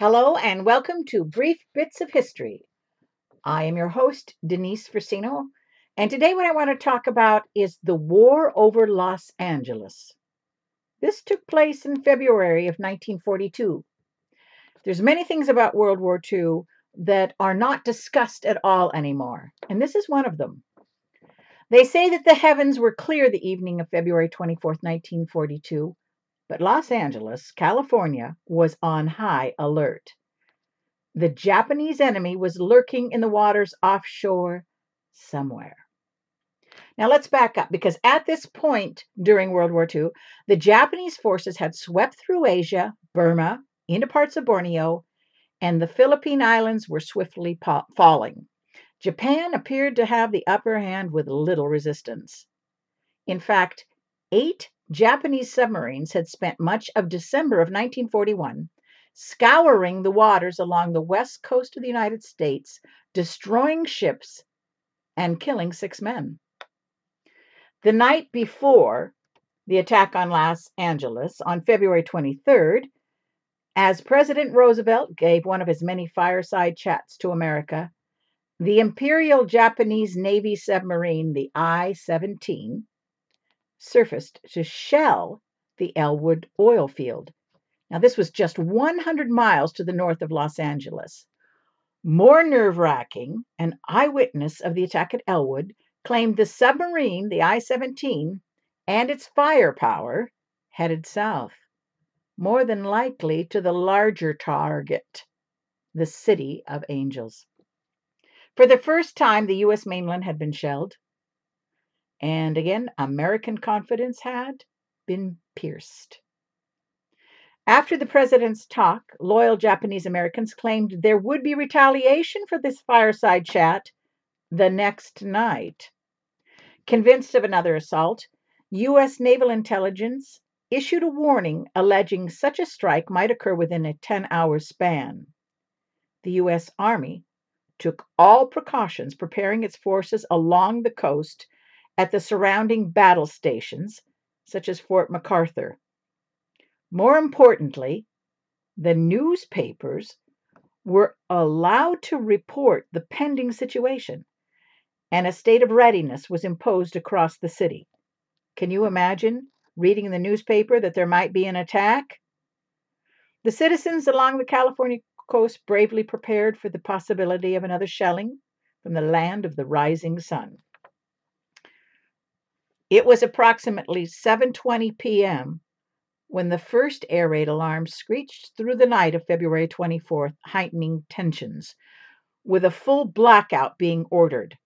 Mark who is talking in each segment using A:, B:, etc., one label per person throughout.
A: Hello and welcome to Brief Bits of History. I am your host, Denise Frisino, and today what I want to talk about is the War over Los Angeles. This took place in February of 1942. There's many things about World War II that are not discussed at all anymore, and this is one of them. They say that the heavens were clear the evening of February 24, 1942, but Los Angeles, California, was on high alert. The Japanese enemy was lurking in the waters offshore somewhere. Now let's back up because at this point during World War II, the Japanese forces had swept through Asia, Burma, into parts of Borneo, and the Philippine Islands were swiftly falling. Japan appeared to have the upper hand with little resistance. In fact, eight Japanese submarines had spent much of December of 1941 scouring the waters along the west coast of the United States, destroying ships and killing six men. The night before the attack on Los Angeles, on February 23rd, as President Roosevelt gave one of his many fireside chats to America, the Imperial Japanese Navy submarine, the I 17, surfaced to shell the Ellwood oil field. Now, this was just 100 miles to the north of Los Angeles. More nerve wracking, an eyewitness of the attack at Ellwood claimed the submarine, the I 17, and its firepower headed south, more than likely to the larger target, the City of Angels. For the first time, the U.S. mainland had been shelled. And again, American confidence had been pierced. After the president's talk, loyal Japanese Americans claimed there would be retaliation for this fireside chat the next night. Convinced of another assault, U.S. naval intelligence issued a warning alleging such a strike might occur within a 10 hour span. The U.S. Army took all precautions, preparing its forces along the coast at the surrounding battle stations, such as Fort MacArthur. More importantly, the newspapers were allowed to report the pending situation, and a state of readiness was imposed across the city. Can you imagine reading in the newspaper that there might be an attack? The citizens along the California coast bravely prepared for the possibility of another shelling from the land of the rising sun. It was approximately 7:20 p.m. when the first air raid alarm screeched through the night of February 24th, heightening tensions, with a full blackout being ordered.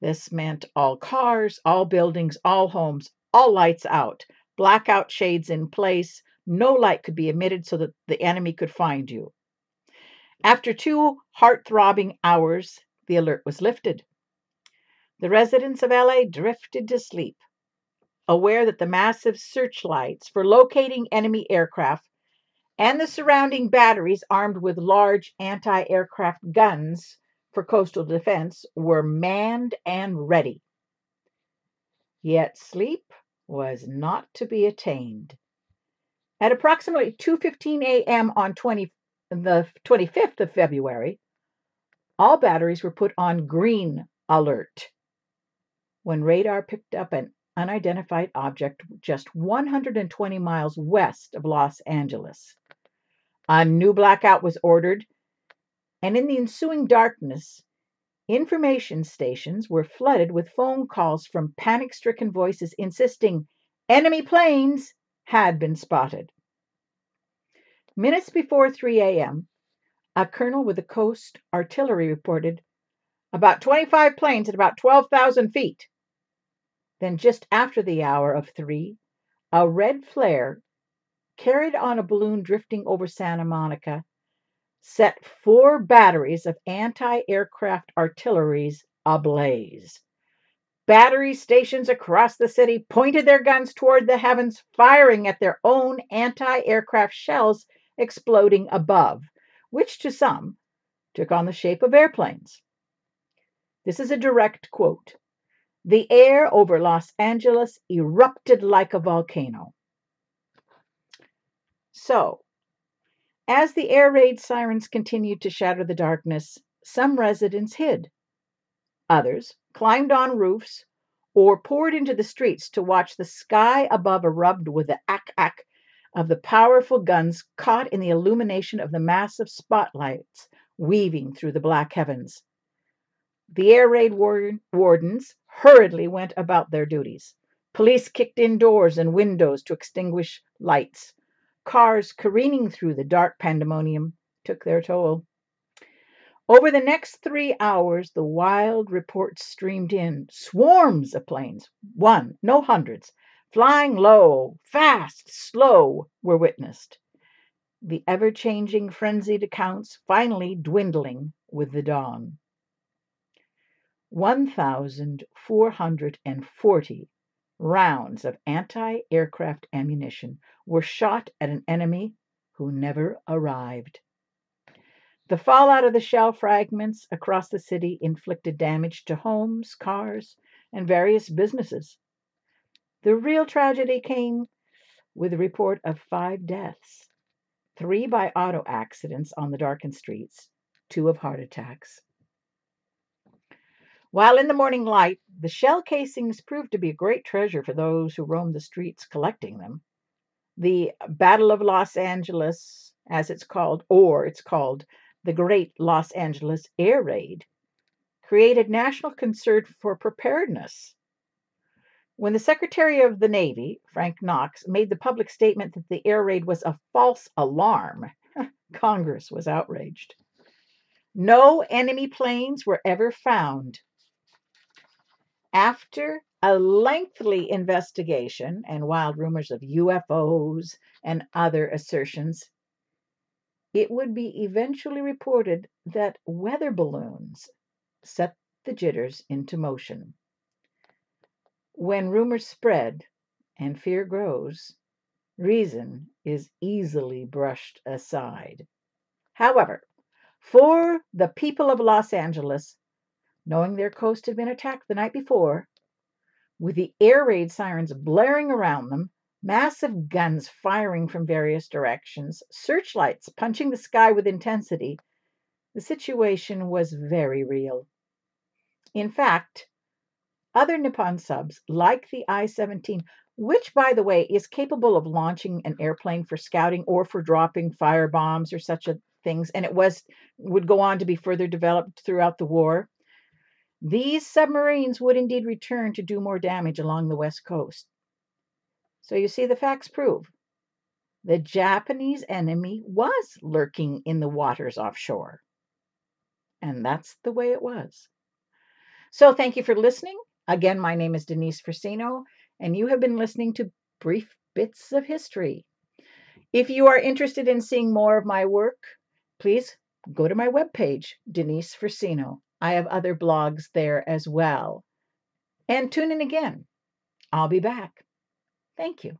A: This meant all cars, all buildings, all homes, all lights out, blackout shades in place, no light could be emitted so that the enemy could find you. After two heart-throbbing hours, the alert was lifted. The residents of LA drifted to sleep, aware that the massive searchlights for locating enemy aircraft and the surrounding batteries armed with large anti-aircraft guns for coastal defense were manned and ready. Yet sleep was not to be attained. At approximately 2:15 a.m. on 20 the 25th of February, all batteries were put on green alert when radar picked up an unidentified object just 120 miles west of Los Angeles. A new blackout was ordered, and in the ensuing darkness, information stations were flooded with phone calls from panic stricken voices insisting enemy planes had been spotted. Minutes before 3 a.m., a colonel with the Coast Artillery reported about 25 planes at about 12,000 feet. Then, just after the hour of three, a red flare carried on a balloon drifting over Santa Monica set four batteries of anti aircraft artilleries ablaze. Battery stations across the city pointed their guns toward the heavens, firing at their own anti aircraft shells exploding above, which to some took on the shape of airplanes. This is a direct quote. The air over Los Angeles erupted like a volcano. So, As the air raid sirens continued to shatter the darkness, some residents hid. Others climbed on roofs or poured into the streets to watch the sky above erupt with the ack ack of the powerful guns caught in the illumination of the massive spotlights weaving through the black heavens. The air raid wardens hurriedly went about their duties. Police kicked in doors and windows to extinguish lights. Cars careening through the dark pandemonium took their toll. Over the next three hours, the wild reports streamed in. Swarms of planes, one, no hundreds, flying low, fast, slow, were witnessed. The ever changing frenzied accounts finally dwindling with the dawn. 1,440 rounds of anti aircraft ammunition were shot at an enemy who never arrived. The fallout of the shell fragments across the city inflicted damage to homes, cars, and various businesses. The real tragedy came with a report of five deaths three by auto accidents on the darkened streets, two of heart attacks. While in the morning light, the shell casings proved to be a great treasure for those who roamed the streets collecting them. The Battle of Los Angeles, as it's called, or it's called the Great Los Angeles Air Raid, created national concern for preparedness. When the Secretary of the Navy, Frank Knox, made the public statement that the air raid was a false alarm, Congress was outraged. No enemy planes were ever found after a lengthy investigation and wild rumors of UFOs and other assertions, it would be eventually reported that weather balloons set the jitters into motion. When rumors spread and fear grows, reason is easily brushed aside. However, for the people of Los Angeles, knowing their coast had been attacked the night before, with the air raid sirens blaring around them, massive guns firing from various directions, searchlights punching the sky with intensity, the situation was very real. In fact, other Nippon subs, like the I 17, which, by the way, is capable of launching an airplane for scouting or for dropping fire bombs or such a things, and it was would go on to be further developed throughout the war. These submarines would indeed return to do more damage along the west coast. So you see, the facts prove the Japanese enemy was lurking in the waters offshore. And that's the way it was. So thank you for listening. Again, my name is Denise Frisino, and you have been listening to Brief Bits of History. If you are interested in seeing more of my work, please go to my webpage, Denise Frisino. I have other blogs there as well. And tune in again. I'll be back. Thank you.